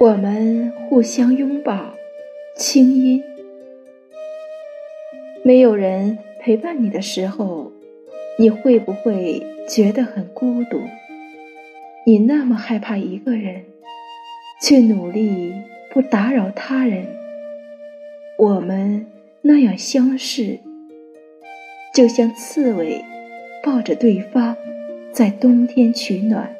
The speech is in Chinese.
我们互相拥抱轻音。没有人陪伴你的时候你会不会觉得很孤独？你那么害怕一个人却努力不打扰他人我们那样相视就像刺猬抱着对方在冬天取暖。